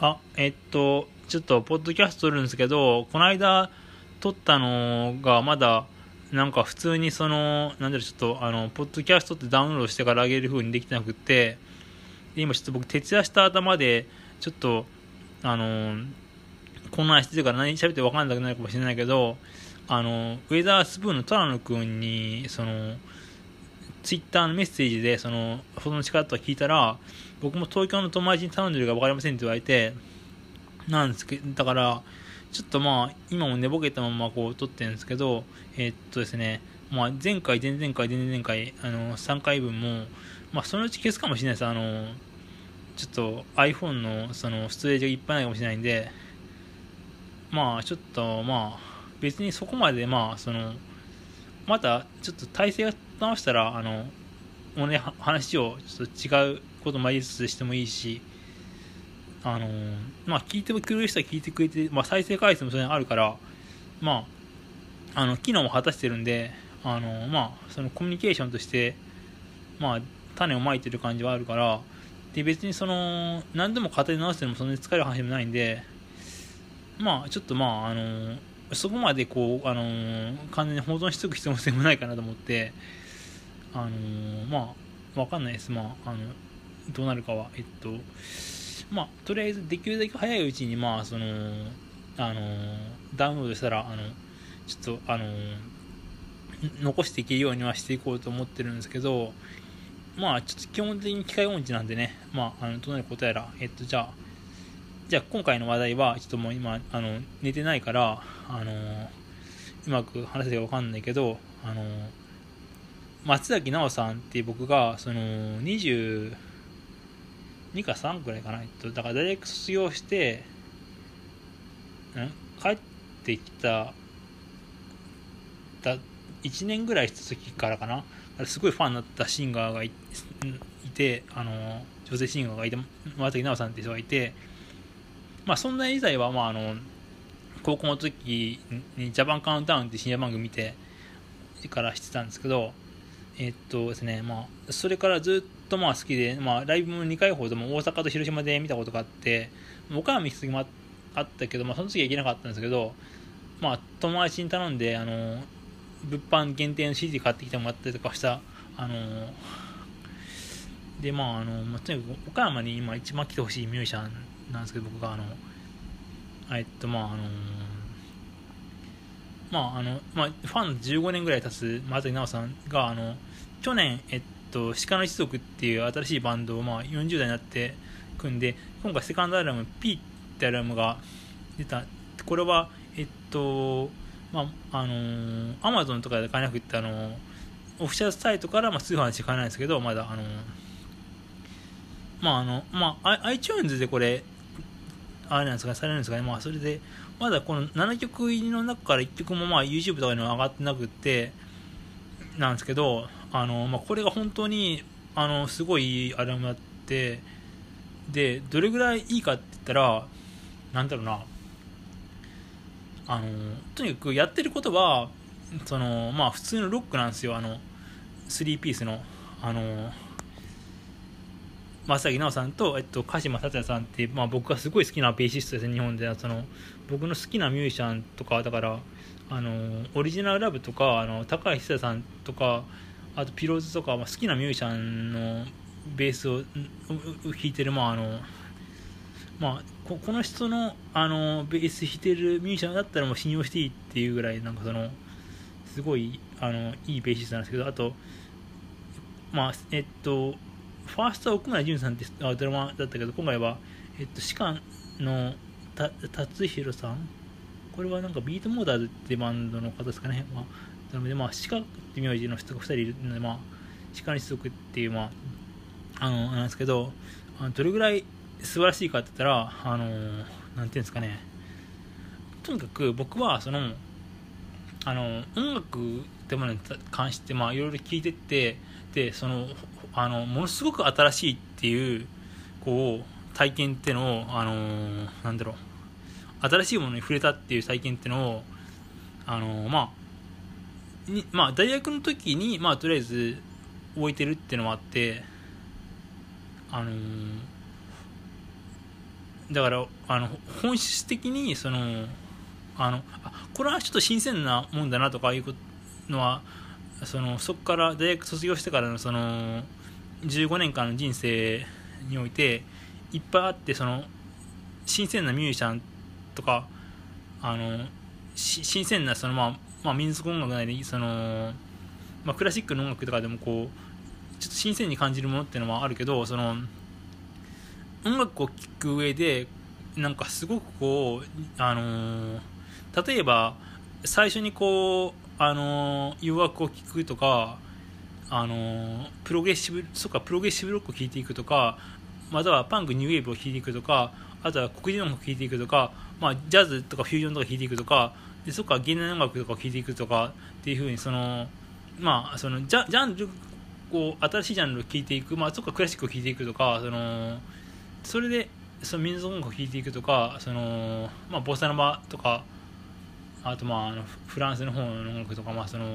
あ、えっと、ちょっと、ポッドキャスト撮るんですけど、この間撮ったのが、まだ、なんか普通にその、なんだろう、ちょっと、あの、ポッドキャストってダウンロードしてから上げる風にできてなくて、今ちょっと僕、徹夜した頭で、ちょっと、あの、こんなんしてるから何喋って分かんなくなるかもしれないけど、あの、ウェザースプーンの虎野くんに、その、ツイッターのメッセージで、その、その力とか聞いたら、僕も東京の友達に頼んでるか分かりませんって言われて、なんですけど、だから、ちょっとまあ、今も寝ぼけたままこう撮ってるんですけど、えーっとですね、まあ、前回、前々回、前々回、あの、3回分も、まあ、そのうち消すかもしれないです。あの、ちょっと iPhone のそのストレージがいっぱいないかもしれないんで、まあ、ちょっと、まあ、別にそこまで、まあ、その、また、ちょっと体勢が直したら、あの、もうね、話をちょっと違うこともありつつしてもいいし、あのまあ、聞いてくれる人は聞いてくれて、まあ、再生回数もそれにあるから、まあ、あの、機能も果たしてるんで、あのまあ、そのコミュニケーションとして、まあ、種をまいてる感じはあるから、で、別にその、何でも語り直してもそんなに疲れる話でもないんで、まあ、ちょっとまあ、あのそこまでこう、あの完全に保存しとく必要性もないかなと思って、あのまあ、わかんないです。まあ、あの、どうなるかは、えっと、まあ、とりあえずできるだけ早いうちに、まあ、その、あのダウンロードしたら、あの、ちょっと、あの残していけるようにはしていこうと思ってるんですけど、まあ、ちょっと基本的に機械音痴なんでね、まあ、あの、どうなることやら、えっと、じゃあ、じゃあ今回の話題は、ちょっともう今、あの、寝てないから、あのうまく話せるかわかんないけど、あの松崎直さんっていう僕が、その、22か3くらいかな、と、だから大学卒業して、ん？帰ってきた、だ1年ぐらいした時からかな、すごいファンになったシンガーがいいて、あの、女性シンガーがいて、松崎直さんって人がいて、まあ、そんな以前は、まあ、あの、高校の時にジャパンカウントダウンって深夜番組見てからしてたんですけど、えっとですね、まあ、それからずっとまあ好きで、まあ、ライブも2回ほども大阪と広島で見たことがあって、岡山行く時もあったけど、まあ、その時は行けなかったんですけど、まあ、友達に頼んで、あの、物販限定の CD 買ってきてもらったりとかした、あの、で、まあ、あの、まあ、とにかく岡山に今一番来てほしいミュージシャンなんですけど、僕が、あの、えっと、まあ、あの、まあ、あの、まあ、ファン15年ぐらい経つ松崎直さんが、あの、去年、えっと、鹿の一族っていう新しいバンドを、まあ、40代になって組んで、今回セカンドアルバム、P ってアルバムが出た。これは、えっと、まあ、あの、アマゾンとかで買えなくて、あの、オフィシャルサイトから、まあ、通販しか買えないんですけど、まだ、あの、まあ、あの、まあ、iTunes でこれ、あれなんですか、されるんですかね、まあ、それで、まだこの7曲入りの中から1曲もまあ YouTube とかには上がってなくて、なんですけど、あの、まあ、これが本当に、あの、すごいいいアルバムだって、で、どれぐらいいいかって言ったら、なんだろうな、あの、とにかくやってることは、その、まあ、普通のロックなんですよ、あの、3ピースの、あの、正木直さんと、えっと、鹿島達也さんって、まあ、僕がすごい好きなベーシストですね日本では。その僕の好きなミュージシャンとかだからあのオリジナルラブとかあの高橋久さんとかあとピローズとか、まあ、好きなミュージシャンのベースを弾いてるまああのまあ、ここの人のあのベース弾いてるミュージシャンだったらもう信用していいっていうぐらいなんかそのすごいあのいいベーシストなんですけどあとまあえっとファーストは奥村淳さんってドラマだったけど、今回は、えっと、士官のた達弘さん？これはなんかビートモーダーズってバンドの方ですかね。まあ、ドラマで、まあ、鹿って名字の人が2人いるので、まあ、鹿に族っていう、まあ、あの、なんですけど、あのどれぐらい素晴らしいかって言ったら、あの、なんていうんですかね。とにかく僕は、その、あの、音楽ってものに関して、まあ、いろいろ聞いてって、で、その、あのものすごく新しいっていうこう体験ってのをあのなんだろう新しいものに触れたっていう体験ってのをあのまあにまあ大学の時にまあとりあえず置いてるっていうのもあってあのだからあの本質的にそのあのあこれはちょっと新鮮なもんだなとかいうのはそのそこから大学卒業してからのその15年間の人生においていっぱいあってその新鮮なミュージシャンとかあの新鮮なその、まあまあ、民族音楽なりその、まあ、クラシックの音楽とかでもこうちょっと新鮮に感じるものっていうのはあるけどその音楽を聴く上でなんかすごくこうあの例えば最初にこうあの誘惑を聞くとかあのプログレッシブそっかプログレッシブロックを聴いていくとかまたはパンクニューウェーブを聴いていくとかあとは黒人音楽を聴いていくとか、まあ、ジャズとかフュージョンとか聴いていくとかでそっか現代音楽とかを聴いていくとかっていうふうにそのまあそのジャジャンルこう新しいジャンルを聴いていく、まあ、そっかクラシックを聴いていくとかそのそれでその民族音楽を聴いていくとかその、まあ、ボサノバとかあとまああのフランスの方の音楽とかまあその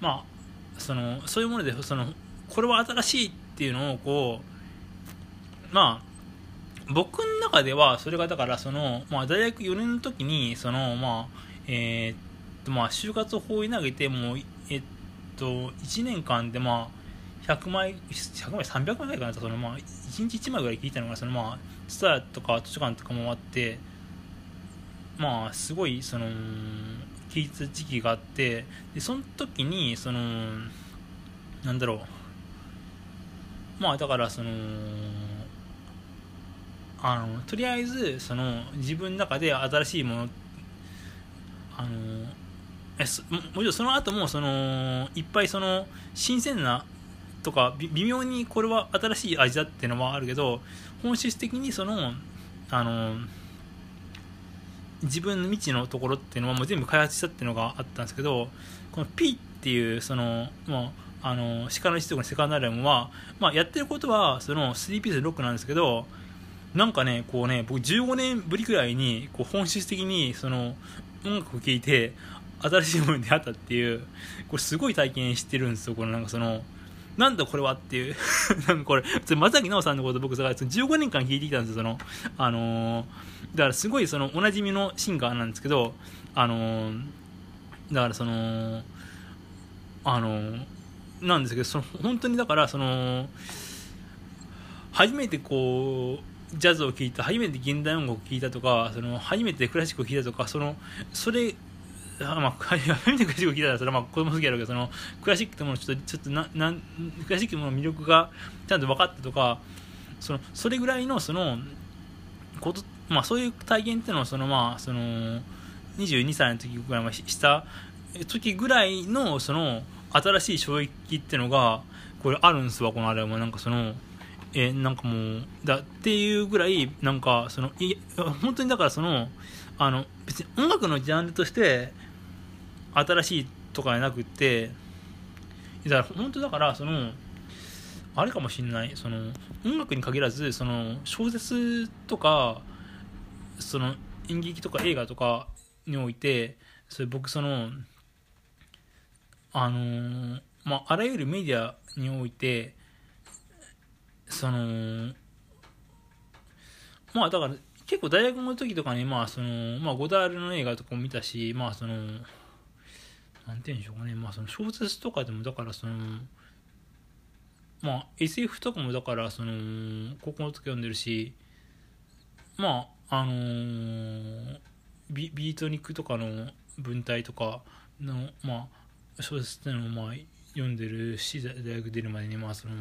まあそのそういうものでそのこれは新しいっていうのをこうまあ僕の中ではそれがだからその、まあ、大学4年の時にそのまあえー、っとまあ就活を放り投げてもうえっと1年間でまあ100枚100枚300枚ぐらいかなそのまあ1日1枚ぐらい聞いたのがそのまあスターとか図書館とかもあってまあすごいその聞いた時期があってでその時にそのなんだろう。まあだからそのあのとりあえずその自分の中で新しいものあのえももちろんその後もそのいっぱいその新鮮なとか微妙にこれは新しい味だっていうのはあるけど本質的にそのあの自分の未知のところっていうのはもう全部開発したっていうのがあったんですけどこの P っていうそのもうあの鹿の一族のセカンドアルバムは、まあ、やってることはその3ピースロックなんですけどなんかねこうね僕15年ぶりくらいにこう本質的にその音楽を聴いて新しいものに出会ったっていうこれすごい体験してるんですよこのなんかそのなんだこれはっていう なんかこれ、松崎直さんのこと僕、15年間聞いてきたんですよ、その、あのー、だからすごいそのおなじみのシンガーなんですけど、あのー、だからその、あのー、なんですけど、その本当にだからその、初めてこう、ジャズを聴いた、初めて現代音楽を聴いたとか、その初めてクラシックを聴いたとか、その、それあまあ、初めてクラシックを聞いたらそれはまあ子供好きやろうけどそのクラシックってものちょっとちょっとななんクラシックの魅力がちゃんと分かったとかそのそれぐらいのそのこと、まあ、そういう体験っていうのはそのまあその22歳の時ぐらいました。時ぐらいのその新しい衝撃っていうのがこれあるんですわこのあれもなんかそのえなんかもうだっていうぐらいなんかそのい本当にだからそのあの別に音楽のジャンルとして新しいとかじゃなくってだから本当だからそのあれかもしんない。その音楽に限らずその小説とかその演劇とか映画とかにおいてそれ僕そのあのまああらゆるメディアにおいてそのまあだから結構大学の時とかにまあそのまあゴダールの映画とかも見たしまあそのなんて言うんでしょうかね、まあ、その小説とかでもだからそのまあ SF とかもだからその高校の時読んでるしまああのー、ビビートニックとかの文体とかのまあ小説っていうのをまあ読んでるし大学出るまでにまあその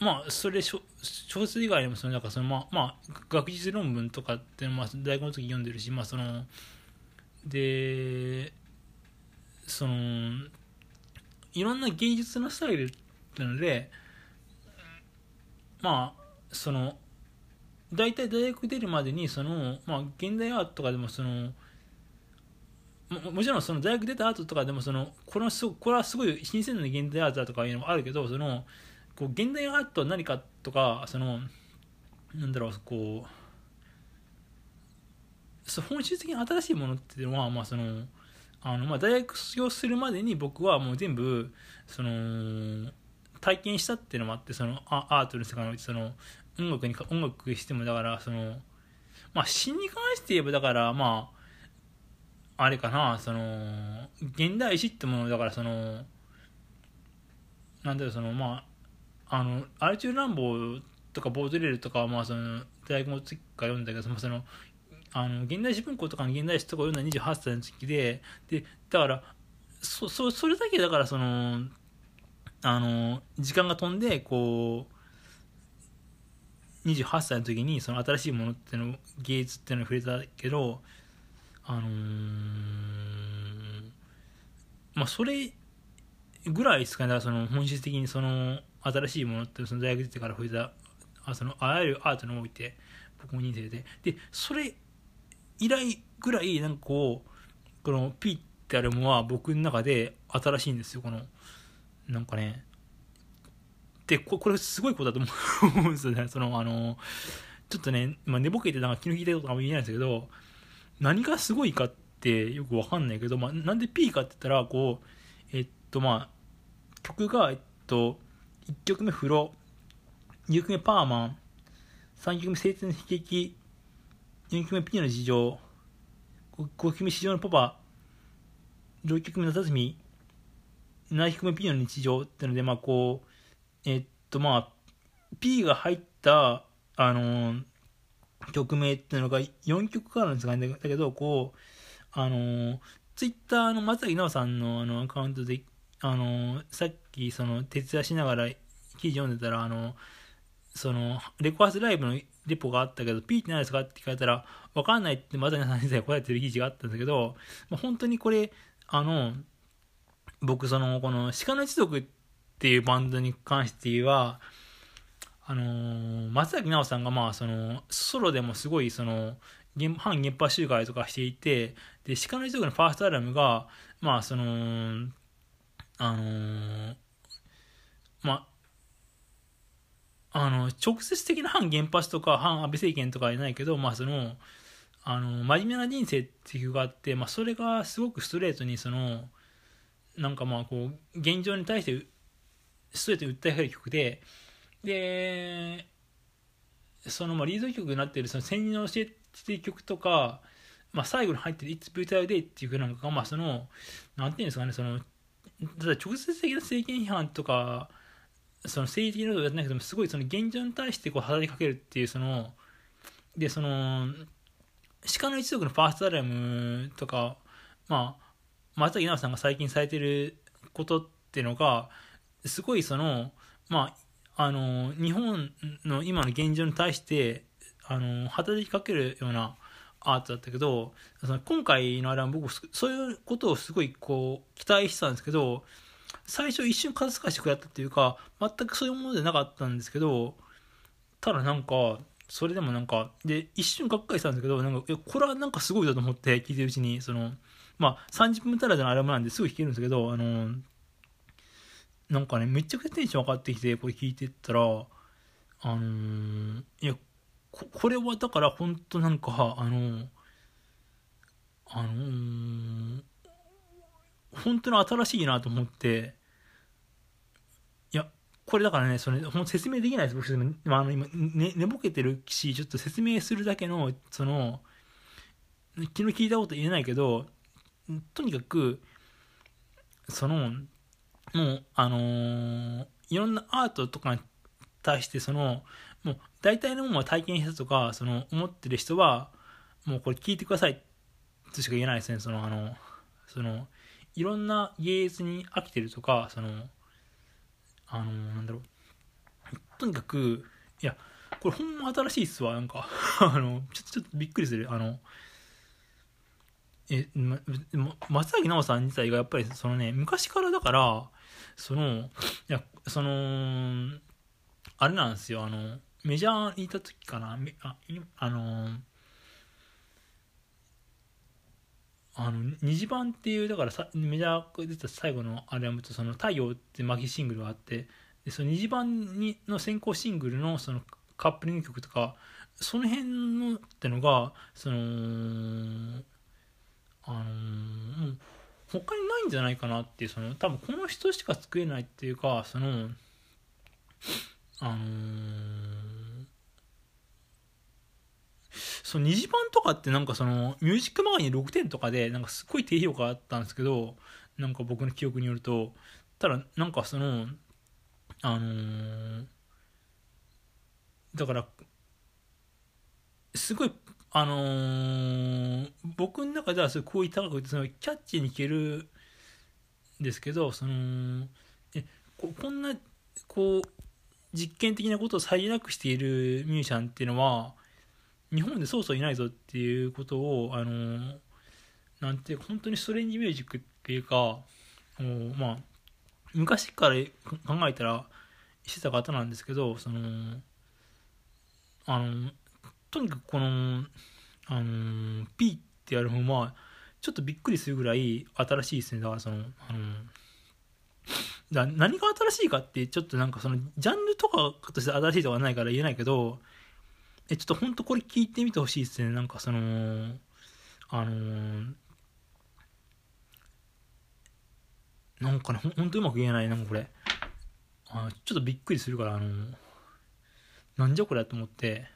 まあそれ小説以外にもそのなんかそのまあまあ学術論文とかってまあ大学の時読んでるしまあそのでそのいろんな芸術のスタイルっていうのでまあその大体大学出るまでにその、まあ、現代アートとかでもそのももちろんその大学出た後とかでもそのこれはすこれはすごい新鮮な現代アートだとかいうのもあるけどそのこう現代アートは何かとかそのなんだろうこう本質的に新しいものっていうのは、まあそのあのまあ、大学卒業するまでに僕はもう全部その体験したっていうのもあってそのアートの世界においてその音楽に音楽してもだからそのまあ詩に関して言えばだからまああれかなその現代詩ってものだからそのなんだろうそのまああのアルチュー・ランボーとかボードレールとかまあその大学の時から読んだけどそのあの現代史文庫とかの現代史とか読んだ28歳の時ででだからそそそれだけだからそのあの時間が飛んでこう28歳の時にその新しいものっていうの芸術っていうのに触れたけどあのー、まあそれぐらいですかね。だからその本質的にその新しいものってその大学出てから触れたあそのあらゆるアートにおいて僕も人生で。でそれ以来ぐらいなんかこうこの P ってあるものは僕の中で新しいんですよこのなんかね。でここれすごいことだと思うんですよね。そのあのちょっとね、まあ、寝ぼけてなんか気の利いたことあんま言えないんですけど何がすごいかってよくわかんないけど、まあ、なんで P かって言ったらこうえっとまあ曲がえっと1曲目風呂2曲目パーマン3曲目晴天の悲劇4曲目ピーの事情5曲目市場のパパ6曲目夏休み7曲目ピーの日常ってのでまあこうえっとまあ P が入ったあのー、曲名っていうのが4曲あるんですかねだけどこうあのー、ツイッターの松崎奈緒さんのあのアカウントであのー、さっきその徹夜しながら記事読んでたらあのそのレコアスライブのレポがあったけど P って何ですかって聞かれたらわかんないって松崎さん先生が答えてる記事があったんですけど、本当にこれあの僕そのこの鹿の一族っていうバンドに関してはあの、松崎奈緒さんがまあそのソロでもすごいその反原発集会とかしていてで鹿の一族のファーストアルバムがまあそのあのー、まああの直接的な反原発とか反安倍政権とかじゃないけどまあそのあの真面目な人生っていう曲があって、まあ、それがすごくストレートにそのなんかまあこう現状に対してストレートに訴えかける曲ででそのまあリード曲になっているその千人の教えっていう曲とか、まあ、最後に入ってる「It's Brutal Day」っていう曲なんかがまあそのなんていうんですかねそのただ直接的な政権批判とかその政治的なことをやってないけどもすごいその現状に対してこう働きかけるっていうそのでその鹿の一族のファーストアルバムとかまあ松崎奈緒さんが最近されてることっていうのがすごいそのまああの日本の今の現状に対してあの働きかけるようなアートだったけど今回のあれは僕そういうことをすごいこう期待してたんですけど最初一瞬肩透かしてくれたっていうか全くそういうものでなかったんですけどただなんかそれでもなんかで一瞬がっかりしたんですけどなんかこれはなんかすごいだと思って聞いてるうちにそのまあ30分足らずのアルバムなんですぐ弾けるんですけどあのなんかねめちゃくちゃテンション上がってきてこれ聞いてったらあのー、いやここれはだから本当なんかあのあのー、本当に新しいなと思っていやこれだからねそれほん説明できないです。僕、まあ、あの今、ね、寝ぼけてるしちょっと説明するだけのその昨日聞いたこと言えないけどとにかくそのもうあのー、いろんなアートとかに対してそのもう大体のものは体験したとかその思ってる人はもうこれ聞いてください。としか言えないですね。そのあのそのいろんな芸術に飽きてるとかそのあの、なんだろう。とにかくいやこれほんま新しいっすわ。なんか あのちょっとちょっとびっくりする。あのえ、ま、松崎奈緒さん自体がやっぱりそのね昔からだからそのいやそのあれなんですよ。あのメジャーにいた時かな？ああのあの虹版っていうだからさメジャーが出た最後のアルバムと「その太陽」ってマギシングルがあってでその虹版にの先行シングルのそのカップリング曲とかその辺のってのがそのあのー、他にないんじゃないかなっていうその多分この人しか作れないっていうかそのあのー、その2次版とかってなんかそのミュージックマガジン6点とかでなんかすっごい低評価あったんですけどなんか僕の記憶によるとただなんかそのあのー、だからすごいあのー、僕の中ではすごい高くてそのキャッチーに聴けるんですけどそのえここんなこう実験的なことをさりなくしているミュージシャンっていうのは日本でそうそういないぞっていうことをあのなんて本当にストレンジミュージックっていうかまあ昔から考えたらしてた方なんですけどそのあのとにかくこのあの P ってアルバムはちょっとびっくりするぐらい新しいですね。だからそのあのだ何が新しいかってちょっとなんかそのジャンルとかとして新しいとかないから言えないけどえちょっと本当これ聞いてみてほしいですね。なんかそのあのー、なんかねほほんとうまく言えない。なんかこれ。あちょっとびっくりするからあのー、なんじゃこれと思って。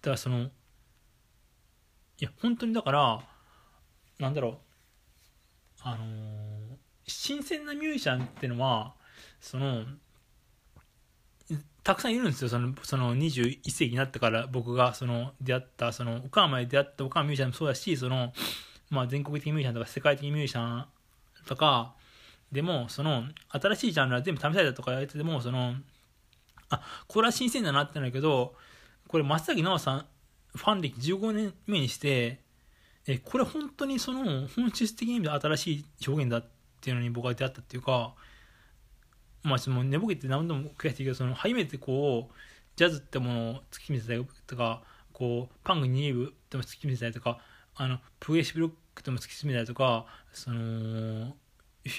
だからそのいや本当にだからなんだろう。あのー新鮮なミュージシャンっていうのはそのたくさんいるんですよ。そのその21世紀になってから僕がその出会ったその岡山で出会った岡山ミュージシャンもそうだしその、まあ、全国的ミュージシャンとか世界的ミュージシャンとかでもその新しいジャンルは全部試されたとか言われててもそのあこれは新鮮だなってなるけどこれ松崎直さんファン歴15年目にしてえこれ本当にその本質的に新しい表現だっっていうのに僕は出会ったっていうかまあその寝ぼけて何度も悔しいけどその初めてこうジャズってものを突き見せたりとかこうパンク2部でも突き見せたりとかあのプエシブロックでも突き詰めたりとかその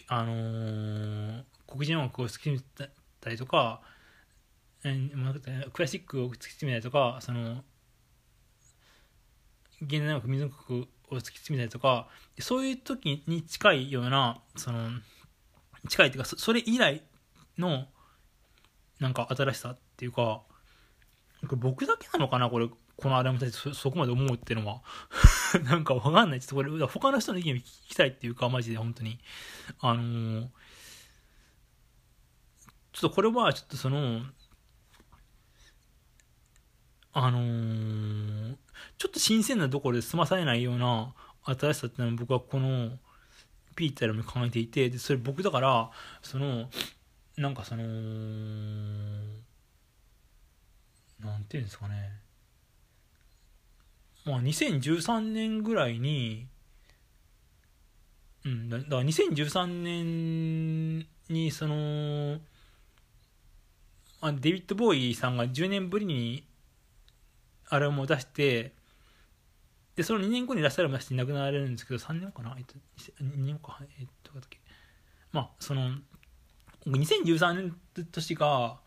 あのー、黒人音楽を突き詰めたりとか、えー、クラシックを突き詰めたりとかその現代音楽民族を突き詰めたりとかそういう時に近いようなその近いっていうかそれ以来のなんか新しさっていうか僕だけなのかなこれこのアルバムたちそそこまで思うっていうのは。なんかわかんない。ちょっとこれ他の人の意見を聞きたいっていうかマジで本当に。あのー、ちょっとこれはちょっとそのあのー、ちょっと新鮮なところで済まされないような新しさっていうのは僕はこのピーターも考えていてでそれ僕だからそのなんかそのなんていうんですかね。まあ2013年ぐらいにうんだから2013年にそのあデビッド・ボーイさんが10年ぶりにアルバムを出してでその2年後に出したアルバム出して亡くなられるんですけど3年かな、えっと、2年か？えっとだっけ？まあその2013年年が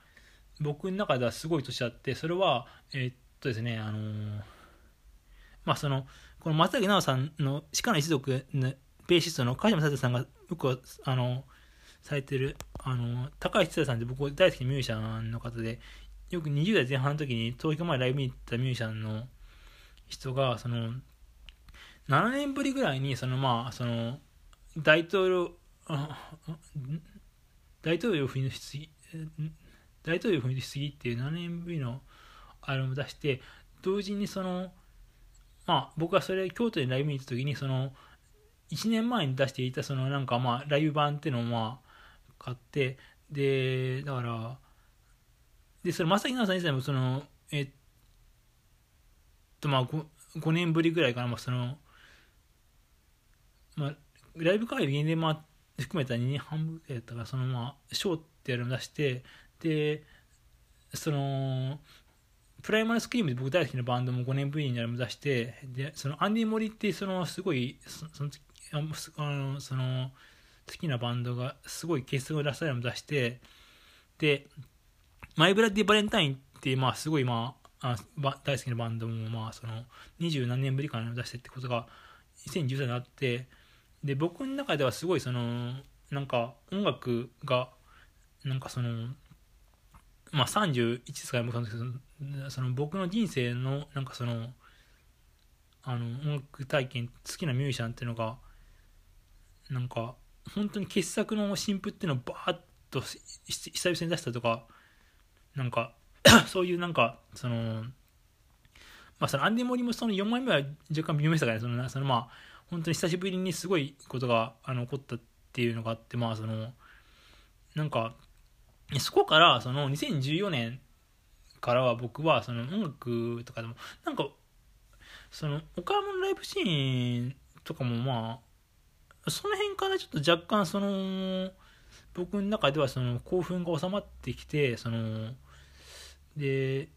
僕の中ではすごい年あってそれはえっとですねあのまあそのこの松崎直さんの鹿の一族のベーシストの梶山聡さんがよくあのされてるあの高橋千さんって僕大好きなミュージシャンの方でよく20代前半の時に東京までライブに行ったミュージシャンの人がその7年ぶりぐらいにそのまあその大統領大統領不意のぎ大統領不意のぎっていう7年ぶりのアルバム出して同時にそのまあ僕はそれ京都でライブに行った時にその1年前に出していたそのなんかまあライブ版っていうのをまあ買ってでだからで、それ、正木奈さん自体も、その、えっと、まあ5、5年ぶりぐらいかな、まあ、その、まあ、ライブ会議で、まあ、含めた2年半ぐらいだったから、その、まあ、ショーってやるの出して、で、その、プライマルスクリームで僕大好きなバンドも5年ぶりにやるの出して、で、その、アンディ・モリって、その、すごい、その、あの、その、好きなバンドが、すごい結成を出されるの出して、で、マイブラッディ・バレンタインって、まあ、すごい、まあ、あ大好きなバンドも、まあ、その、二十何年ぶりかな出してってことが、2013年あって、で、僕の中ではすごい、その、なんか、音楽が、なんかその、まあ、31歳もそうですけど、その僕の人生の、なんかその、あの音楽体験好きなミュージシャンっていうのがなんか本当に傑作の新譜っていうのをバーッと久々に出したとかなんか そういうなんかそのまあそのアンディ・モリもその4枚目は若干微妙でしたからね。そのそのまあ本当に久しぶりにすごいことがあの起こったっていうのがあってまあそのなんかそこからその2014年からは僕はその音楽とかでもなんかその岡山のライブシーンとかもまあその辺からちょっと若干その僕の中ではその興奮が収まってきてそので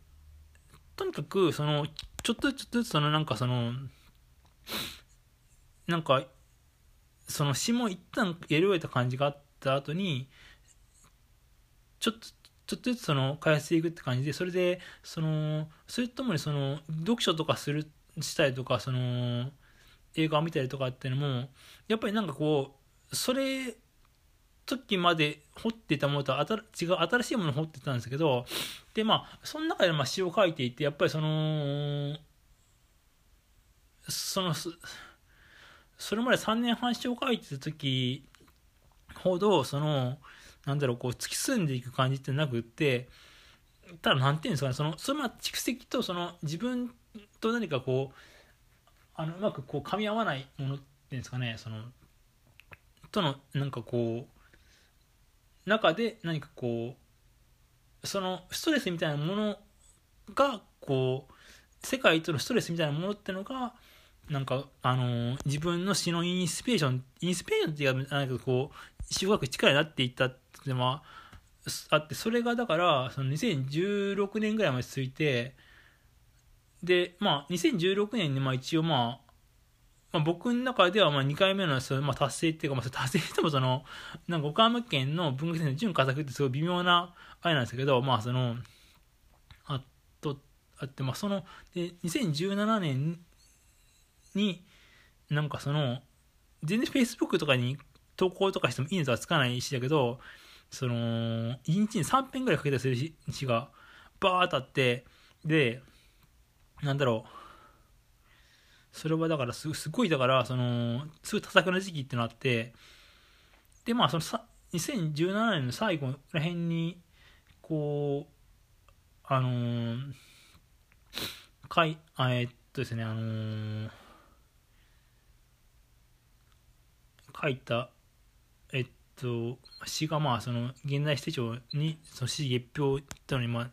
とにかくそのちょっとずつちょっとずつそのなんかそのなんかその詩も一旦やり終えた感じがあった後にちょっとちょっとずつその開発していくって感じでそれでそのそれともにその読書とかするしたりとかその映画を見たりとかっていうのもやっぱりなんかこうそれ時まで掘ってたものとは違う新しいものを掘ってたんですけどでまあその中でまあ詩を書いていてやっぱりそのそのそれまで3年半詩を書いてた時ほどそのなんだろうこう突き進んでいく感じってなくってただなんていうんですかねそのそのま蓄積とその自分と何かこうあのうまくこう噛み合わないものっていうんですかねそのとのなんかこう中で何かこうそのストレスみたいなものがこう世界とのストレスみたいなものってのがなんかあの自分の詩のインスピレーションインスピレーションっていうかなんかこう詩を書く力になっていったっていうのはあってそれがだからその2016年ぐらいまで続いてでまあ2016年にまあ一応まあまあ、僕の中ではまあ2回目のそまあ達成っていうか、まあ、達成してもそのなんか岡山県の文学祭の準佳作ってすごい微妙なあれなんですけどまあそのあとあってまあそので2017年になんかその全然 Facebook とかに投稿とかしてもいいねとはつかないしだけどその1日に3編ぐらいかけたりする詩がバーッとあってでなんだろう。それはだからすすごいだからそのすごい多作な時期ってのあってでまあそのさ2017年の最後ら辺にこうあのー、かいあえっとですねあのー、書いたえっと詩がまあその現代史手帳にその詩月表ってのにまあ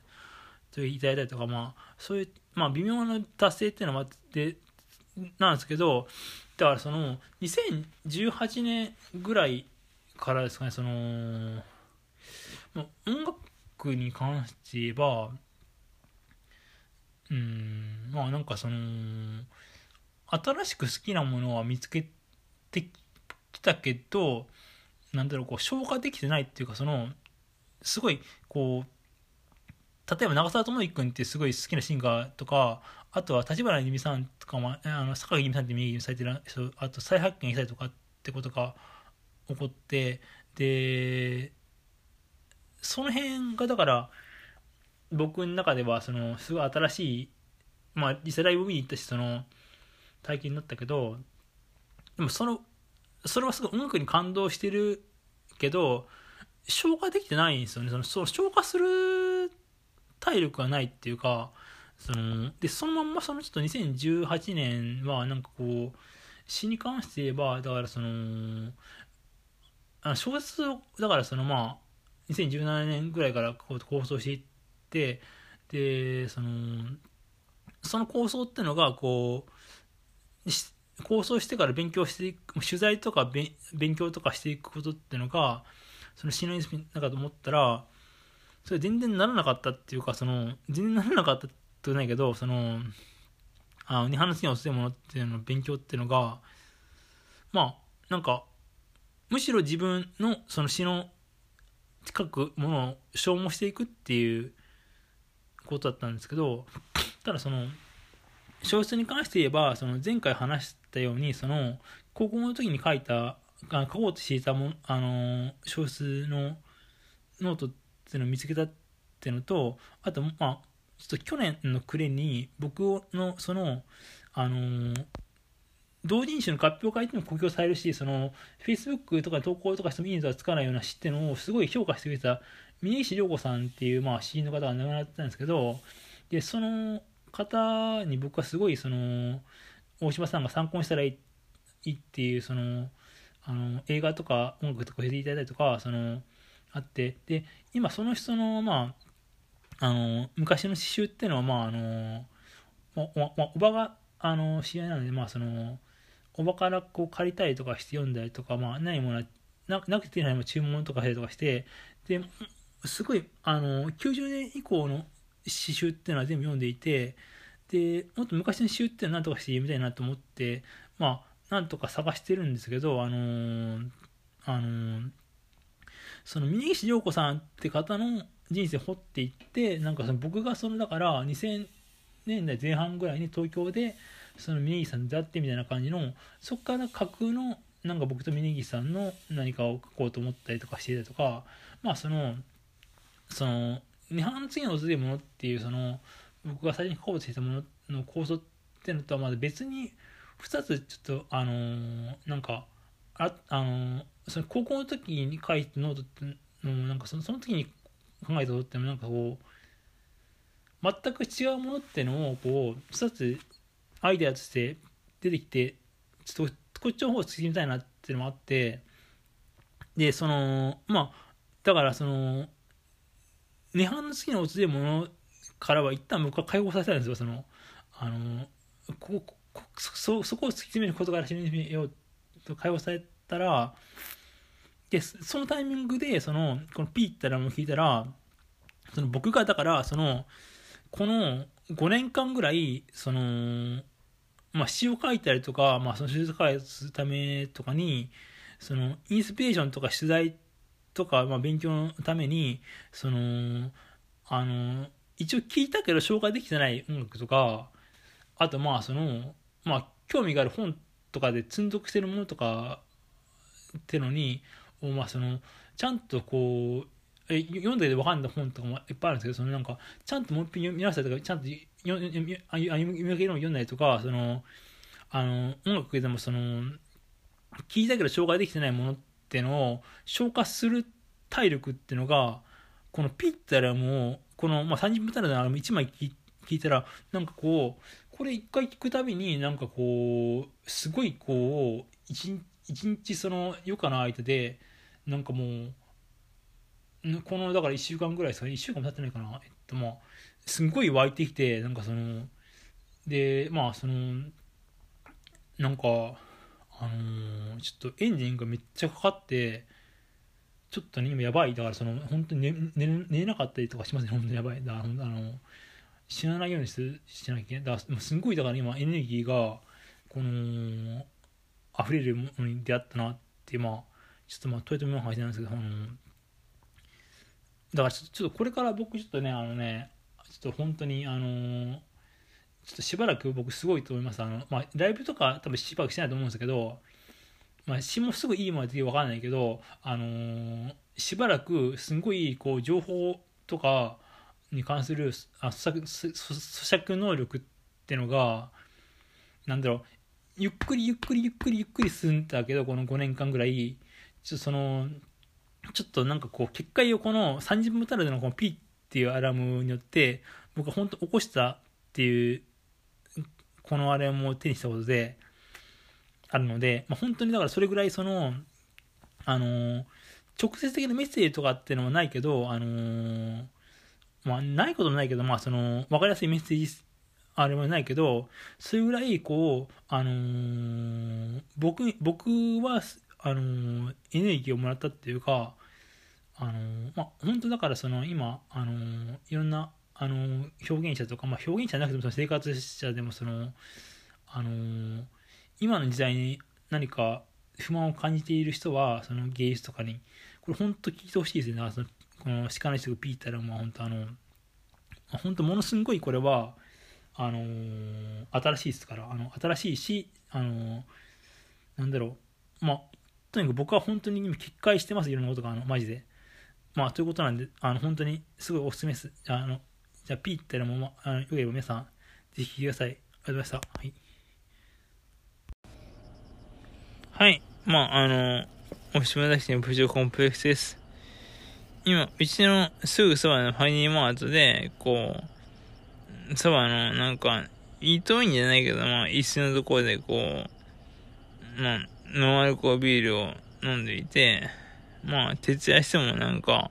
いただいたりとかまあそういうまあ微妙な達成っていうのもあってなんですけどだからその2018年ぐらいからですかねその音楽に関して言えばうんまあなんかその新しく好きなものは見つけてきたけどなんだろうこう消化できてないっていうかそのすごいこう例えば長澤智之君ってすごい好きなシンガーとかあとは立花由美さんとかもあの坂井由美さんって右にされてる人あと再発見したりとかってことが起こってでその辺がだから僕の中ではそのすごい新しいまあ実際ライブ見に行ったしその体験になったけどでもそのそれはすごい音楽に感動してるけど消化できてないんですよね。そのそう消化する体力がないっていうかそのでそのまんまそのちょっと2018年はなんかこう詩に関して言えばだからそのあの小説をだからそのまあ2017年ぐらいからこう構想していってでそのその構想っていうのがこう構想してから勉強していく取材とか勉強とかしていくことっていうのがその詩のインスピなんかと思ったらそれ全然ならなかったっていうかその全然ならなかったってないけどそのあの日本のにおすいものっていうのの勉強っていうのがまあなんかむしろ自分のその詩の近くものを消耗していくっていうことだったんですけどただその小説に関して言えばその前回話したようにその高校の時に書いた書こうとしていたもあの小説のノートっていうのを見つけたっていうのとあとまあちょっと去年の暮れに僕のそのあのー同人誌の合評会っていうのも公表されるし、その、Facebook とか投稿とかしてもいいのとはつかないような詩っていうのをすごい評価してくれた、峯岸涼子さんっていう、まあ、詩人の方が亡くなったんですけど、で、その方に僕はすごい、その、大島さんが参考にしたらいいっていう、その、あの、映画とか音楽とか教えていただいたりとか、その、あって、で、今その人の、まあ、あの、昔の詩集っていうのは、まあ、あの、お、ばが、あの、試合なので、まあ、その、おばからこう借りたりとかして読んだりとか、まあ、何もななくてないも注文とかしたりとかして、で、すごい、あの、90年以降の詩集っていうのは全部読んでいて、で、もっと昔の詩集っていうのは何とかして読みたいなと思って、まあ、なんとか探してるんですけど、あのあのその峯岸涼子さんって方の人生掘っていって、なんかその僕がその、だから2000年代前半ぐらいに東京で、その峯岸さんと出会ってみたいな感じのそっから架空のなんか僕と峯岸さんの何かを書こうと思ったりとかしてたりとかまあそのその日本の次の訪れるものっていうその僕が最初に書こうとしてたものの構想っていうのとはまだ別に2つちょっとあのー、なんかああのー、その高校の時に書いたノートってのもなんかそのその時に考えたとってもなんかこう全く違うものっていうのをこう2つアイデアとして出てきて、ちょっとこっちの方を突きてみたいなっていうのもあって、で、その、まあ、だからその、涅槃の次の落ちでものからは一旦僕は解放させたんですよ、その、あの、ここ、そ、そこを突き詰めることから始めようと解放されたら、で、そのタイミングで、その、このピーってラムを聞いたら、その僕がだから、その、この5年間ぐらい、その、まあ、詩を書いたりとか、まあ、その手術開発するためとかに、その、インスピレーションとか取材とか、まあ、勉強のために、その、あの、一応聞いたけど紹介できてない音楽とか、あと、まあ、その、まあ、興味がある本とかで積んどくしてるものとかってのに、まあ、その、ちゃんとこう、え読んで分かんない本とかもいっぱいあるんですけど、そのなんか、ちゃんともう一遍読み直したりとか、ちゃんと読み上げるのを読んだりとか、その、あの、音楽でもその、聞いたけど紹介できてないものっていうのを消化する体力っていうのが、このピッタラムを、この、まあ、30分たらの1枚聞いたら、なんかこう、これ一回聞くたびになんかこう、すごいこう、一日その余暇の間で、なんかもう、このだから1週間ぐらいですかね。1週間も経ってないかな。えっとまあすんごい湧いてきてなんかそのでまあそのなんかあのー、ちょっとエンジンがめっちゃかかってちょっとね今やばい。だからその本当に寝寝寝れなかったりとかしますね本当にやばい。だからあの死なないようにししなきゃだからすんごいだから今エネルギーがこの溢れるものに出会ったなってまあちょっとまあトイレットメモ配信なんですけどあのだからちょっとこれから僕ちょっとね、あのね、ちょっと本当に、あの、ちょっとしばらく僕すごいと思います。あの、まあ、ライブとか多分しばらくしないと思うんですけど、まあ、詩もすぐいいものでわからないけど、あの、しばらくすごい、こう、情報とかに関するあ咀嚼咀嚼能力ってのが、なんだろう、ゆっくりゆっくりゆっくりゆっくり進んだけど、この5年間ぐらい、ちょっとその、ちょっとなんかこう、結界をこの30分たるでのこのピーっていうアラームによって、僕は本当起こしたっていう、このアラームを手にしたことで、あるので、まあ、本当にだからそれぐらいその、あのー、直接的なメッセージとかっていうのはないけど、あのー、まあ、ないこともないけど、まあ、その、わかりやすいメッセージ、あれもないけど、それぐらい、こう、あのー、僕、僕は、あのエネルギーをもらったっていうか、あのまあ、本当だからその今、あのいろんな、あの表現者とか、まあ、表現者じゃなくてもその生活者でもその、あの今の時代に何か不満を感じている人はその芸術とかにこれ本当聞いてほしいですね。そのこの鹿の人がピーターまあ本当あの本当ものすごいこれはあの新しいですからあの新しいしあのなんだろうまあとにかく僕は本当に今、決壊してます、いろんなことが、あの、マジで。まあ、ということなんで、あの、本当に、すごいおすすめです。あの、じゃあ、ピーってのも、まあ、よければ皆さん、ぜひ聞いてください。ありがとうございました。はい。はい。まあ、あの、おしまだしのプジョコンプレックスです。今、うちのすぐそばのファニーマートで、こう、そばの、なんか、いとトいんじゃないけど、まあ、椅子のところで、こう、まあ、ノンアルコールビールを飲んでいて、まあ、徹夜してもなんか、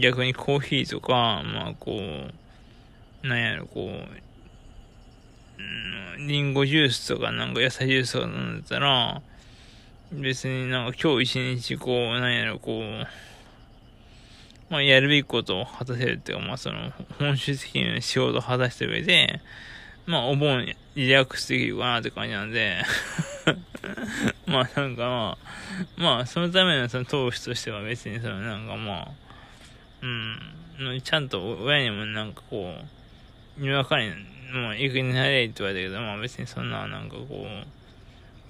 逆にコーヒーとか、まあ、こう、なんやろ、こう、リンゴジュースとかなんか野菜ジュースとか飲んでたら、別になんか今日一日こう、なんやろ、こう、まあやるべきことを果たせるっていうか、まあその、本質的に仕事を果たした上で、まあお盆リラックスできるかなって感じなんで まあなんかまあ、まあそのためのその投資としては別にそのなんかまあ、うん、ちゃんと親にもなんかこう、にわかにもう行くになれって言われたけど、まあ別にそんな、なんかこ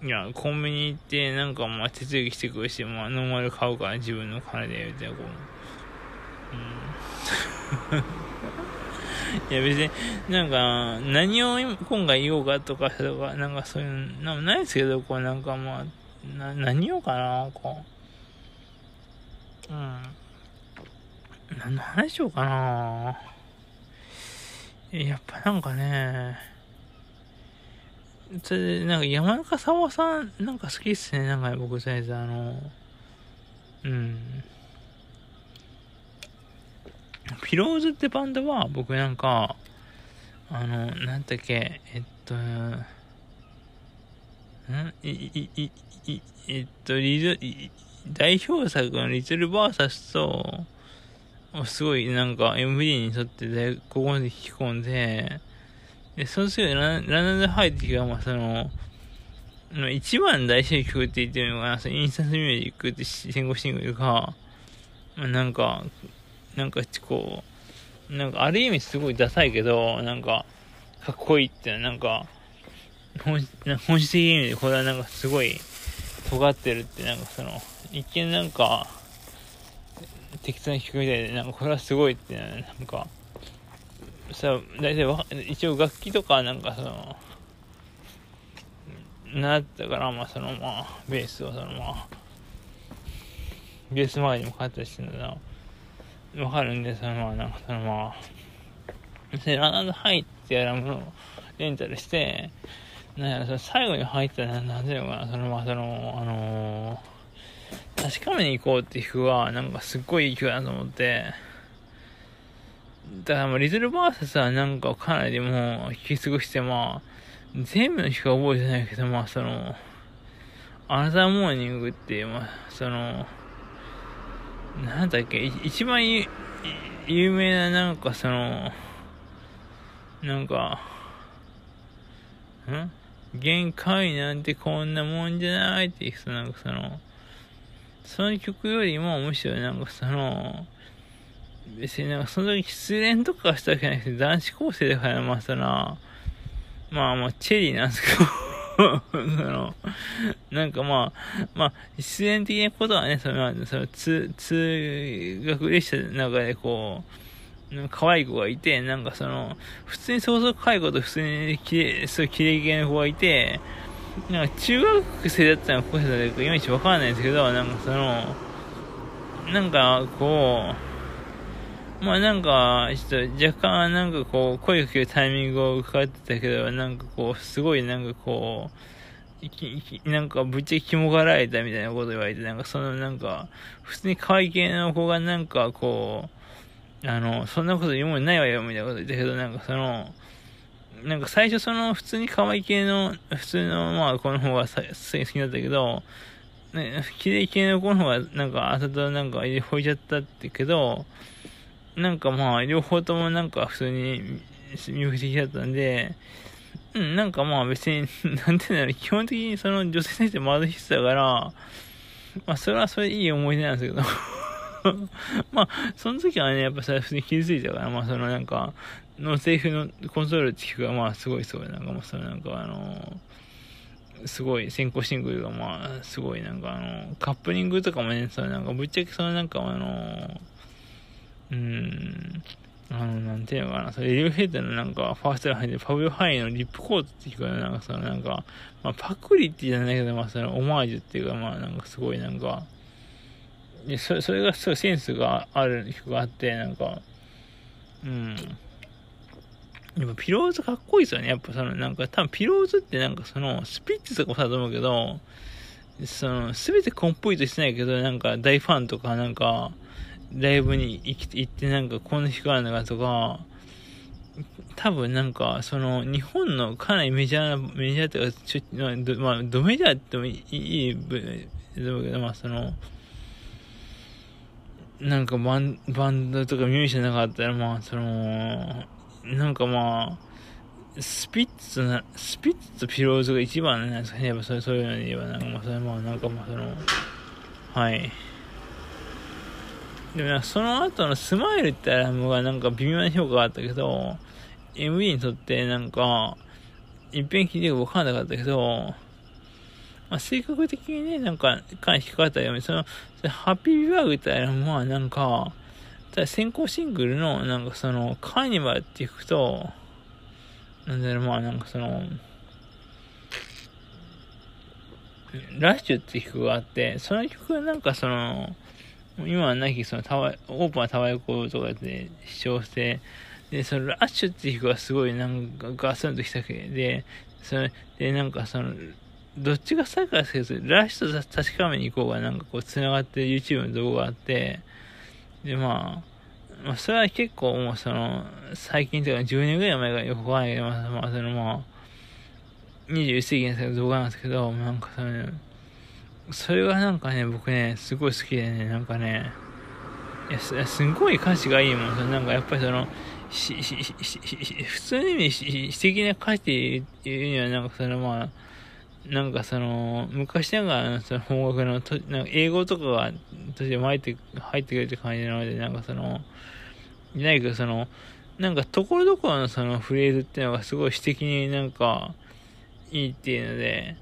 う、いや、コンビニ行って、なんかまあ手続きしてくるし、まあノーマル買うから自分の金で、言うて、こう、うん。いや別に、なんか、何を今回言おうかとか、とか、なんかそういう、なんないですけど、こうなんかまあ、な、何言おうかな、こう。うん。何の話しようかな。やっぱなんかね、それで、なんか山中沢さん、なんか好きっすね。なんか僕、とりあえずあの、うん。ピローズってバンドは、僕なんか、あの、なんだっけ、えっと、ん？い、い、い、い、えっと、リズ、代表作のリトルバーサスと、すごいなんか MD に沿ってで、ここまで引き込んで、で、その次ラ、ラナダハイっていうか、まあその、一番大事な曲って言ってるのが、そのインスタントミュージックって先行シングルが、まあなんか、なんかこう、なんかある意味すごいダサいけど、なんか、かっこいいって、なんか、本本質的に意味でこれはなんかすごい尖ってるって、なんかその、一見なんか、適当に弾くみたいで、なんかこれはすごいって、なんか、さ、大体わ、一応楽器とかなんかその、なったから、まあそのまあ、ベースをそのまあ、ベース周りにも買ったりしてるんだな。わかるんで、そのまあ、なんかそのまあ、で、ラナー入ってやるものをレンタルして、なんや、その最後に入ったら、なんていうのかな、そのまあ、その、あのー確かめに行こうっていう曲は、なんかすっごいいい曲だと思って、だからもう、リトルバーサスはなんかかなりもう聞き過ごして、まあ、全部の曲は覚えてないけど、まあその、アナザーモーニングっていう、まあ、その、なんだっけ、一番有名ななんかその、なんか、ん？限界なんてこんなもんじゃないっていう、なんかその、その曲よりも、むしろなんかその、別になんかその時失恋とかしたわけじゃなくて、男子高生だから、まあその、まあまあ、チェリーなんですけど その、なんかまあ、まあ、自然的なことはね、その、その通、通学列車の中でこう、可愛い子がいて、なんかその、普通に想像可愛い子と普通にきれ、そういう綺麗系の子がいて、なんか中学生だったのか高校生だったのいまいちわかんないんですけど、なんかその、なんかこう、まあなんか、ちょっと若干なんかこう、声かけるタイミングを伺ってたけど、なんかこう、すごいなんかこう、なんかぶっちゃけ肝がられたみたいなこと言われて、なんかそのなんか、普通に可愛い系の子がなんかこう、あの、そんなこと言うもんないわよみたいなこと言ったけど、なんかその、なんか最初その普通に可愛い系の、普通のまあこの方が好きだったけど、ね、綺麗系の子の方がなんか朝となんか入れほいちゃったってけど、なんかまあ両方ともなんか普通に魅力的だったんで、うん、なんかまあ別に、なんていうんだろう、基本的にその女性先生窓引いてたから、まあそれはそれいい思い出なんですけど。まあ、その時はね、やっぱさ、普通に傷ついたから、まあそのなんか、のセリフのコントロールって聞くが、まあ、すごいすごい、なんかもう、それなんかあのすごい先行シングルが、まあ、すごいなんかあの、カップリングとかもね、それなんかぶっちゃけそのなんかあのうん、あの、なんていうのかな、それ、 Radiohead のなんか、ファーストラインで、 Pablo Honey の Ripcord っていうか、なんかその、なんか、まあ、パクリって言うんだけど、まあ、その、オマージュっていうか、まあ、なんかすごいなんか、で、それ、それがすごいセンスがある曲があって、なんか、うん。やっぱピローズかっこいいですよね。やっぱその、なんか多分ピローズってなんかその、スピッツとかもそうだと思うけど、その、すべてコンプリートしてないけど、なんか大ファンとかなんか、ライブに行き行ってなんかこんな人があるのかとか、多分なんか、その、日本のかなりメジャーな、メジャーっていうか、ちょ、まあ、ドメジャーってもいい、いい、けど、まあ、その、なんかバンバンドとかミュージシャンなかったら、まあ、その、なんかまあ、スピッツな、スピッツとピローズが一番なんですかね。やっぱそうそういうので言えば、なんかまあ、それまあ、なんかまあ、その、はい。でもその後のスマイルってアルバムがなんか微妙な評価があったけど、MV にとってなんか、一遍聞いて分かんなかったけど、まあ、性格的にね、なんか、かなり低かったよね。その、ハッピービバーグってあれも、なんか、ただ先行シングルの、なんかその、カーニバルっていくと、なんだろう、まあなんかその、ラッシュって曲があって、その曲はなんかその、今はなきそのタワオープンなタワー横とかで視聴して、で、そのラッシュっていう曲がすごいなんかガスンときたけで、それでなんかその、どっちが先かですけど、ラッシュと確かめに行こうがなんかこう繋がって YouTube の動画があって、で、まあ、まあ、それは結構もうその、最近というか10年ぐらい前がよくわかんないけど、まあ、そのまあ、21世紀の動画なんですけど、なんかその、それがなんかね、僕ね、すごい好きでね、なんかね、いや、すすごい歌詞がいいもん。なんかやっぱりその、し、し、し、し普通に意味詩的な歌詞っていうには、なんかそのまあ、なんかその、昔ながらのその本学のと、なんか英語とかが途中で入って入ってくるって感じなので、なんかその、いないけどその、なんかところどころのそのフレーズっていうのがすごい詩的になんかいいっていうので、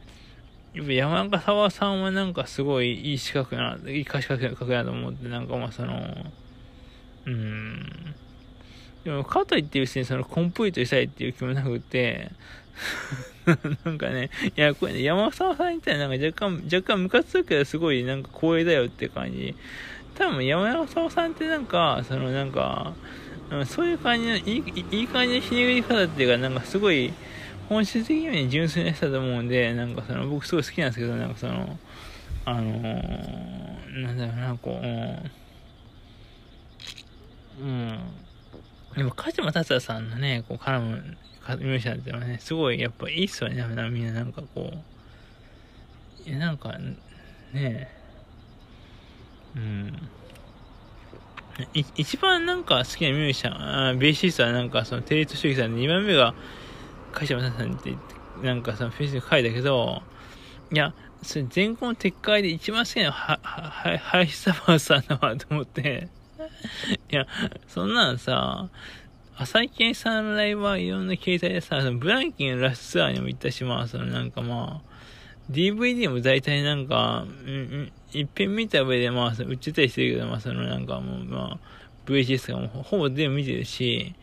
やっぱ山中沢さんはなんかすごいいい資格な、いい歌詞書くなと思って、なんかまあその、うん。でも、かといって別にそのコンプリートしたいっていう気もなくて、なんかね、いや、これね、山沢さんみたいな、なんか若干、若干ムカつくけど、すごいなんか光栄だよって感じ。多分、山沢さんってなんか、そのなんか、そういう感じの、いいいい感じのひねり方っていうか、なんかすごい、本質的には純粋な人だと思うんで、なんかその、僕すごい好きなんですけど、なんかその、あのー、なんだろうな、こう、うん。でも、鹿島達也さんのね、こう、絡むミュージシャンっていうのはね、すごいやっぱいいっすよね、みんななんかこう。いや、なんか、ねうん。一番なんか好きなミュージシャン、あベーシストはなんかそのテレ東主義さんで2番目が会社さんってなんかそのフェイスに書いたけど、いや、それ全校撤回で一番好きなのは、は、は、林サバーさんだわと思って、いや、そんなんさ、浅井健さんのライブはいろんな携帯でさ、そのブランキンのラストツアーにも行ったし、まあ、そのなんかまあ、DVD も大体なんか、うん、一遍見た上でまあ、売ってたりしてるけど、まあ、そのなんかもう、まあ、VHS がもうほぼ全部見てるし、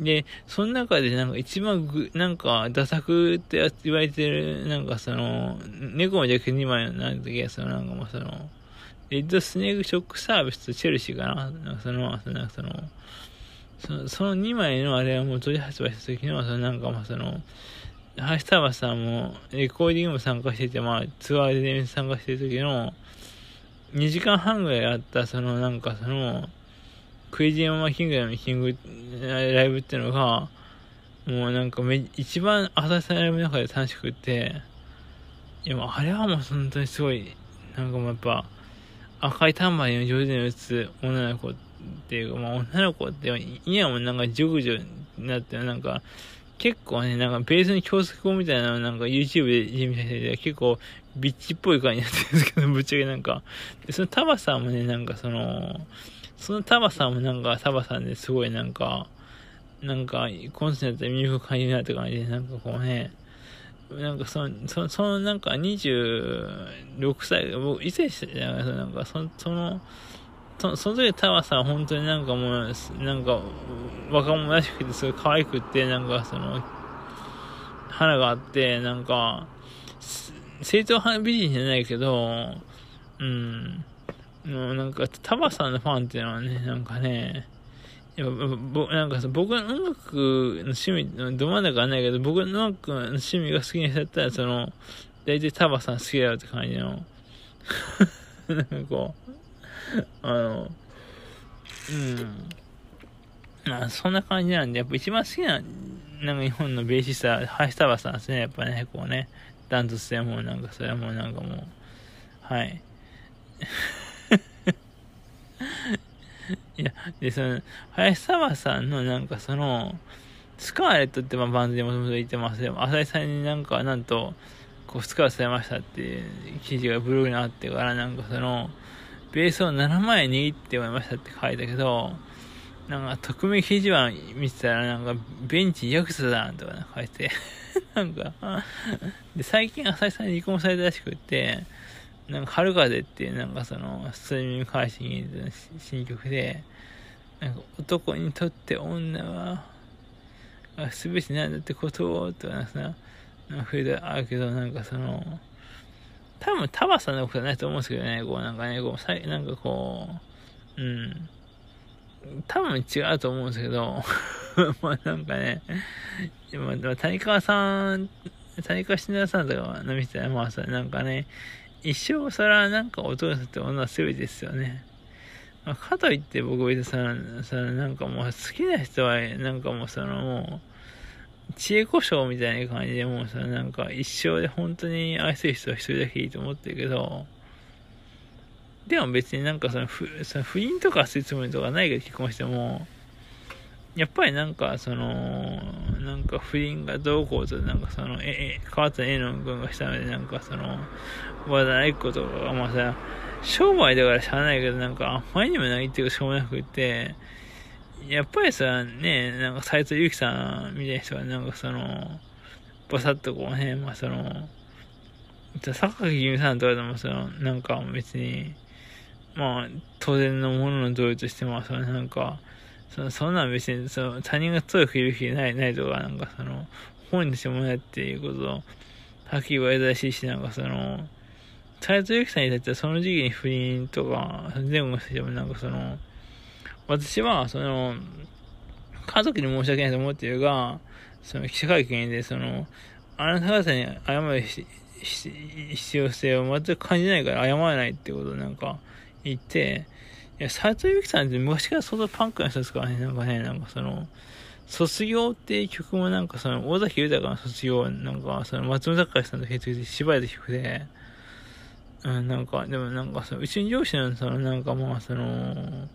で、その中でなんか一番ぐ、なんか、ダサくって言われてる、なんかその、猫も弱2枚なんだけ、そのなんかもうその、レッドスネークショックサービスとチェルシーかな。なんかその、なんかその、そのその2枚のあれはもう取り発売した時の、そのなんかまあその、ハイスタバさんもレコーディングも参加してて、まあツアーで参加してる時の、2時間半ぐらいあった、そのなんかその、クイジーマキングダムキングライブっていうのが、もうなんかめ、一番朝さんライブの中で楽しくて、いやもあれはもう本当にすごい、なんかもうやっぱ、赤いタンバリンを上手に打つ女の子っていうか、まあ女の子って、今もなんかジョグジョになって、なんか、結構ね、なんかベースに教則語みたいなのなんか YouTube で見た人で結構ビッチっぽい感じになってるんですけど、ぶっちゃけなんか。で、そのタバさんもね、なんかその、そのタバさんもなんかタバさんですごいなんか、なんか、コンセントで魅力感じるなって感じで、なんかこうね、なんかその、その、そのなんか26歳、僕、いつでしたなんかその、その、とその時タワさん本当になんかもう、なんか、若者らしくてすごい可愛くって、なんかその、花があって、なんか、正統派美人じゃないけど、うん、もうなんか、タバさんのファンっていうのはね、なんかね、やっぱぼなんかさ、僕の音楽の趣味、ど真ん中はないけど、僕の音楽の趣味が好きな人だったら、その、大体タバさん好きだよって感じの、なんかこう、あの、うん。まあ、そんな感じなんで、やっぱ一番好きな、なんか日本のベーシストは、林田さんですね、やっぱね、こうね、ダントツでもうなんか、それはもうなんかもう、はい。いや、で、その、林沢さんのなんかその、スカーレットってまあバンドでもともと言ってますでも、浅井さんになんか、なんと、こう、スカーされましたっていう記事がブログにあってから、なんかその、ベースを7枚握って思いましたって書いたけど、なんか、匿名記事は見てたら、なんか、ベンチヤクザだとか書いて、なんか、で、最近浅井さんに離婚されたらしくって、なんか、春風っていう、なんかその、ストリーミング配信の新曲で、なんか、男にとって女は、すべてなんだってことを、とかさ、なんか、ふうであるけど、なんかその、多分、タバさんのことはないと思うんですけどね、こうなんかね、こう、さなんかこう、うん。多分違うと思うんですけど、まあなんかね、まあ、谷川さん、谷川慎太さんとかの見てたら、まあさ、なんかね、一生それはなんか男さんって女は全てですよね。まあ、かといって僕別にさ、さ、なんかもう好きな人は、なんかもうそのもう、知恵故障みたいな感じでもうさ、なんか一生で本当に愛する人は一人だけいいと思ってるけど、でも別になんかその不その不倫とかするつもりとかないけど結婚しても、やっぱりなんかその、なんか不倫がどうこうと、なんかその、え、え川田絵の君がしたので、なんかその、話題ことかまあさ、商売だからしゃあないけど、なんかあんまりにもないっていうかしょうもなくて、やっぱりさ、ね、なんか斎藤由貴さんみたいな人がなんかその、バサッとこうね、まあその、坂木由美さんとかでもその、なんか別に、まあ、当然のものの同意としても、そのなんか、そのそんなん別にその他人が強く言う気ないないとか、なんかその、本にしてもないっていうことを、はっきり言われたらしいし、なんかその、斎藤由貴さんにとってはその時期に不倫とか、前後してもなんかその、私は、その、家族に申し訳ないと思っているが、その記者会見で、その、あなた方に謝る必要性を全く感じないから謝らないってことをなんか言って、いや、斎藤由貴さんって昔から相当パンクな人ですからね、なんかね、なんかその、卒業っていう曲もなんかその、大崎豊の卒業、なんかその、松本隆さんと結成縛られた曲で、うん、なんか、でもなんかその、うちに上司のその、なんかまあその、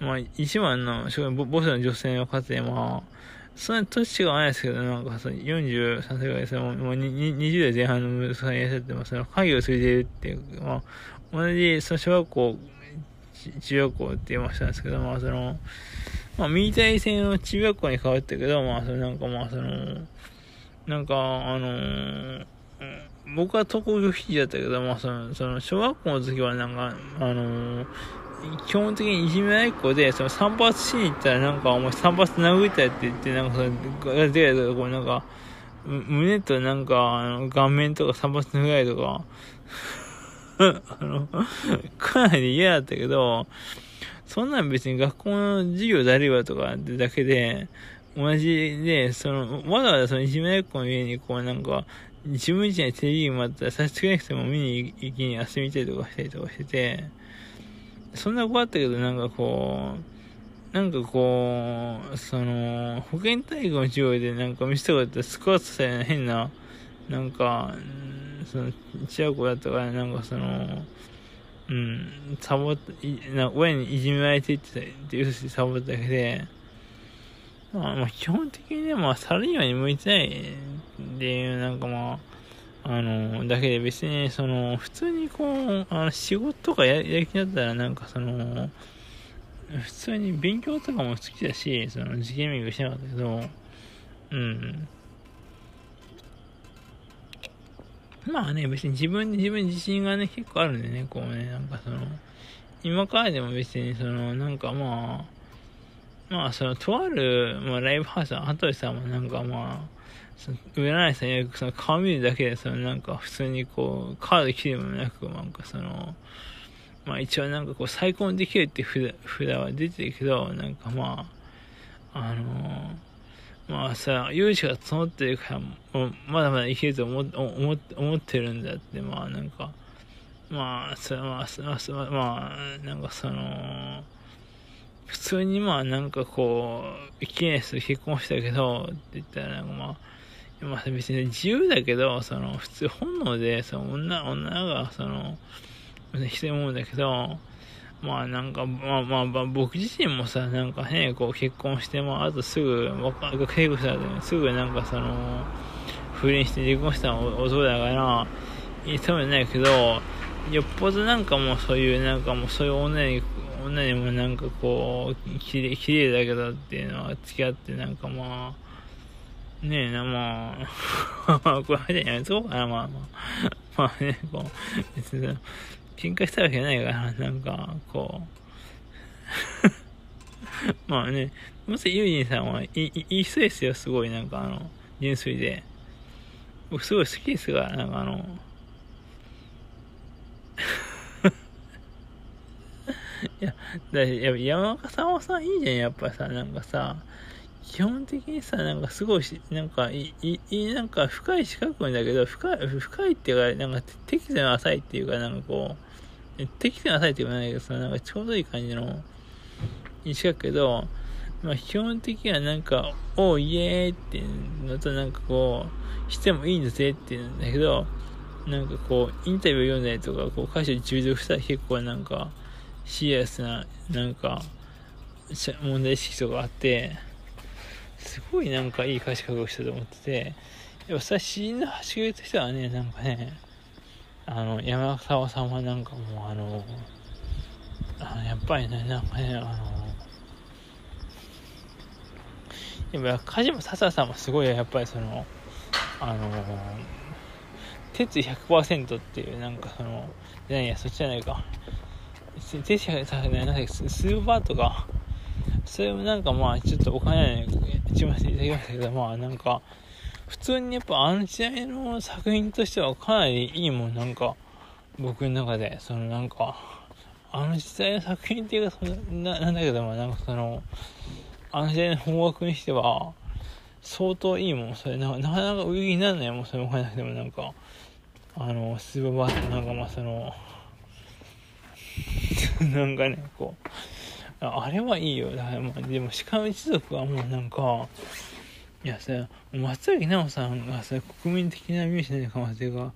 まあ、一番の、ボスの女性の方で、まあ、そんなに年違わないですけど、なんかその43歳ぐらいですもうもう20代前半の息子さんいらっしゃって、まあ、その会議を連れているっていう、まあ、同じ、その小学校、中学校って言いましたんですけど、まあその、まあ、ミータイ戦の中学校に変わったけど、まあそのなんかまあその、なんか、あのー、僕は登校拒否だったけど、まあその、その、小学校の時はなんか、あのー、基本的にいじめない子で、その散髪しに行ったらなんかお前散髪殴ったって言って、なんかその、で、こうなんか、胸となんか、あの、顔面とか散髪のぐらいとか、あの、かなり嫌だったけど、そんなん別に学校の授業だるいわとかってだけで、同じで、その、わざわざそのいじめない子の家にこうなんか、自分自身でテレビもあったら差し支えなくても見に行きに遊びたりとかしたりとかしてて、そんな子あったけど、なんかこう、なんかこう、その、保健体育の授業でなんか見せたことあったらスクワットされな変な、なんか、その、ちゃう子だったか、なんかその、うん、サボった、な親にいじめられてってって嘘しサボっただけで、まあ、まあ、基本的にね、まあ、サラリーマンに向いてないっていう、なんかまあ、あの、だけで別に、その、普通にこう、あの、仕事とかややる気だったら、なんかその、普通に勉強とかも好きだし、その、受験勉強してなかったけど、うん。まあね、別に自分に自分自信がね、結構あるんでね、こうね、なんかその、今からでも別に、その、なんかまあ、まあ、その、とある、まあ、ライブハウスの羽鳥さんもなんかまあ、その占い師さんよくその顔見るだけで、そのなんか普通にこう、カード切るもなく、なんかその、まあ一応なんかこう、再婚できるって札札は出てるけど、なんかまあ、あのまあさ、勇気が募ってるから、まだまだいけると思思思ってるんだって、まあなんか、まあ、そまあ、まあ、まあ、なんかその、普通にまあなんかこう、記念する結婚したけど、って言ったらなんかまあ、まあ別に自由だけど、その普通本能で、その女、女がその、してるもんだけど、まあなんか、まあまあ、まあ、僕自身もさ、なんかね、こう結婚して、まああとすぐ、学生したすぐなんかその、不倫して離婚した男だから、いいともないけど、よっぽどなんかもうそういう、なんかもうそういう女に、女にもなんかこう、きれ綺麗だけどっていうのは付き合ってなんかまあ、ねえな、まあ、これやめとこうかな、まあまあ。まあね、こう、別に、喧嘩したわけないから、なんか、こう。まあね、もしユージンさんはいい、いい人ですよ、すごい、なんかあの、純粋で。僕すごい好きですが、なんかあの、いや、だや山岡さんはさ、いいじゃん、やっぱさ、なんかさ、基本的にさ、なんかすごいし、なんか、い、い、なんか深い四角いんだけど、深い、深いっていうか、なんか適度に浅いっていうか、なんかこう、適度に浅いって言わないけどさ、なんかちょうどいい感じの四角けど、まあ基本的にはなんか、おーイエーっていうのとなんかこう、してもいいんだぜっていうんだけど、なんかこう、インタビュー読んだりとか、こう、歌詞中毒したら結構なんか、シリアスな、なんか、問題意識とかあって、すごいなんかいい歌詞書く人と思ってて、やっぱさ、詩人の走りとしてはね、なんかね、あの、山沢さんはなんかもうあの、あのやっぱりね、なんかね、あの、やっぱ、梶間笹さんもすごい、やっぱりその、あの、鉄100%っていう、なんかその、じゃないや、そっちじゃないか。鉄100%、なんだっけ、スーパーとか、それもなんかまあ、ちょっとお金ちましていただきましたけど、まあなんか、普通にやっぱあの時代の作品としてはかなりいいもん、なんか、僕の中で、そのなんか、あの時代の作品っていうか、そななんだけど、まあなんかその、あの時代の方角にしては、相当いいもん、それ、なかなか売りにならないもん、それお金なくてもなんか、あの、スーパーバーってなんかまあその、なんかね、こう、あれはいいよ。だからまあ、でも、鹿の一族はもうなんか、いやさ、松崎直さんがさ、国民的なミュージシャンの可能性が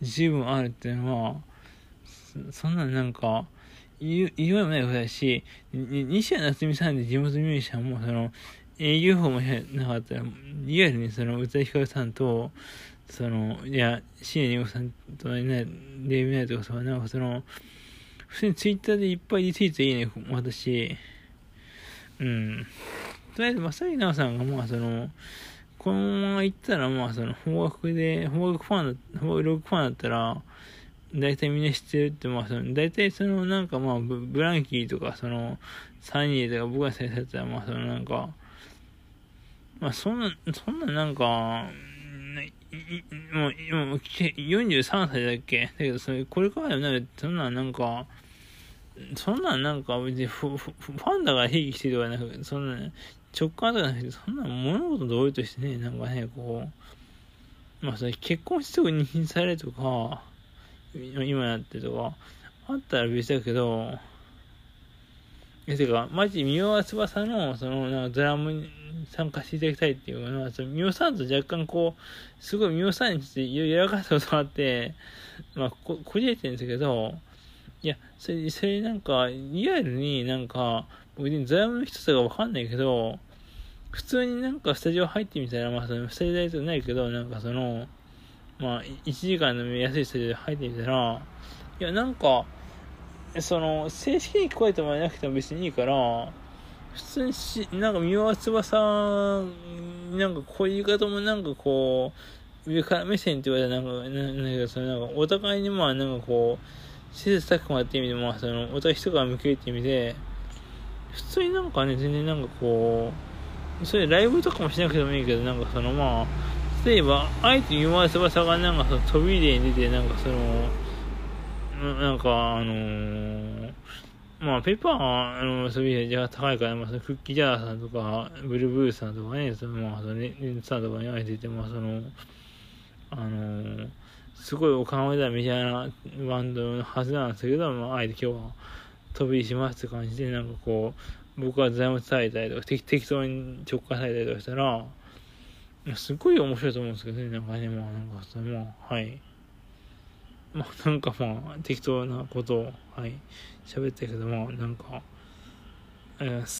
十分あるっていうのは、そんななんか、言いようもないことだし、西谷夏美さんで地元ミュージシャンも、その、営業法もなかったら、いわゆるね、その、宇多田ヒカルさんと、その、いや、椎名林檎さんとね、デイビナイトとかさ、なんかその、普通にツイッターでいっぱいリツイートいいね、私、うん。とりあえず、まさきなおさんが、まあ、その、このまま行ったら、まあ、その、方角で、方角ファンだ、方角ファンだったら、大体みんな知ってるって、まあ、その、大体その、なんかまあ、ブブランキーとか、その、サニーとか僕が先生だったら、まあ、その、なんか、まあ、そんな、そんななんか、もう、今、43歳だっけ？だけど、それ、これからになるそんななんか、そんなんなんか別にフフファンだから平気してるとかなく、そんな、直感とかなくて、そんな物事同意としてね、なんかね、こう、まあそれ結婚してすぐ妊娠されとか、今やってとか、あったら別だけど、え、てか、マジ、三輪翼の、その、なんかドラムに参加していただきたいっていうのは、その、三輪さんと若干こう、すごい三輪さんについていろいろやらかしたことがあって、まあ、こ、こじれてるんですけど、いや、それ、それなんか、リアルになんか、僕にドラムの一つがわかんないけど、普通になんかスタジオ入ってみたら、まあ、その、スタジオ代とかないけど、なんかその、まあ、1時間の安いスタジオで入ってみたら、いや、なんか、その、正式に聞こえてもらえなくても別にいいから、普通にし、なんか、三輪翼、なんか、こういう言い方もなんかこう、上から目線って言われたらなんか、なんだけど、そのなんか、お互いにまあ、なんかこう、施設くもやって意味で、まあ、その、私とから向けるって意味で、普通になんかね、全然なんかこう、それライブとかもしなくてもいいけど、なんかそのまあ、例えば、あえて言わ翼がなんかその飛び入れに出て、なんかその、なんかあのー、まあ、ペッパー、あの、飛び入れが高いから、まあ、そのクッキージャーさんとか、ブルーブーさんとかね、その、まあ、その、ね、さんとかにあえてて、まあ、その、あのー、すごいお金だみたいなバンドのはずなんですけど、まあ、あえて今日は飛びしますって感じで、なんかこう、僕は財務伝えたりとか、適当に直感されたりとかしたら、すごい面白いと思うんですけどね、なんかね、まあなんかそれも、はい。まあなんかまあ、適当なことを、はい、喋ったけど、まあなんか、えー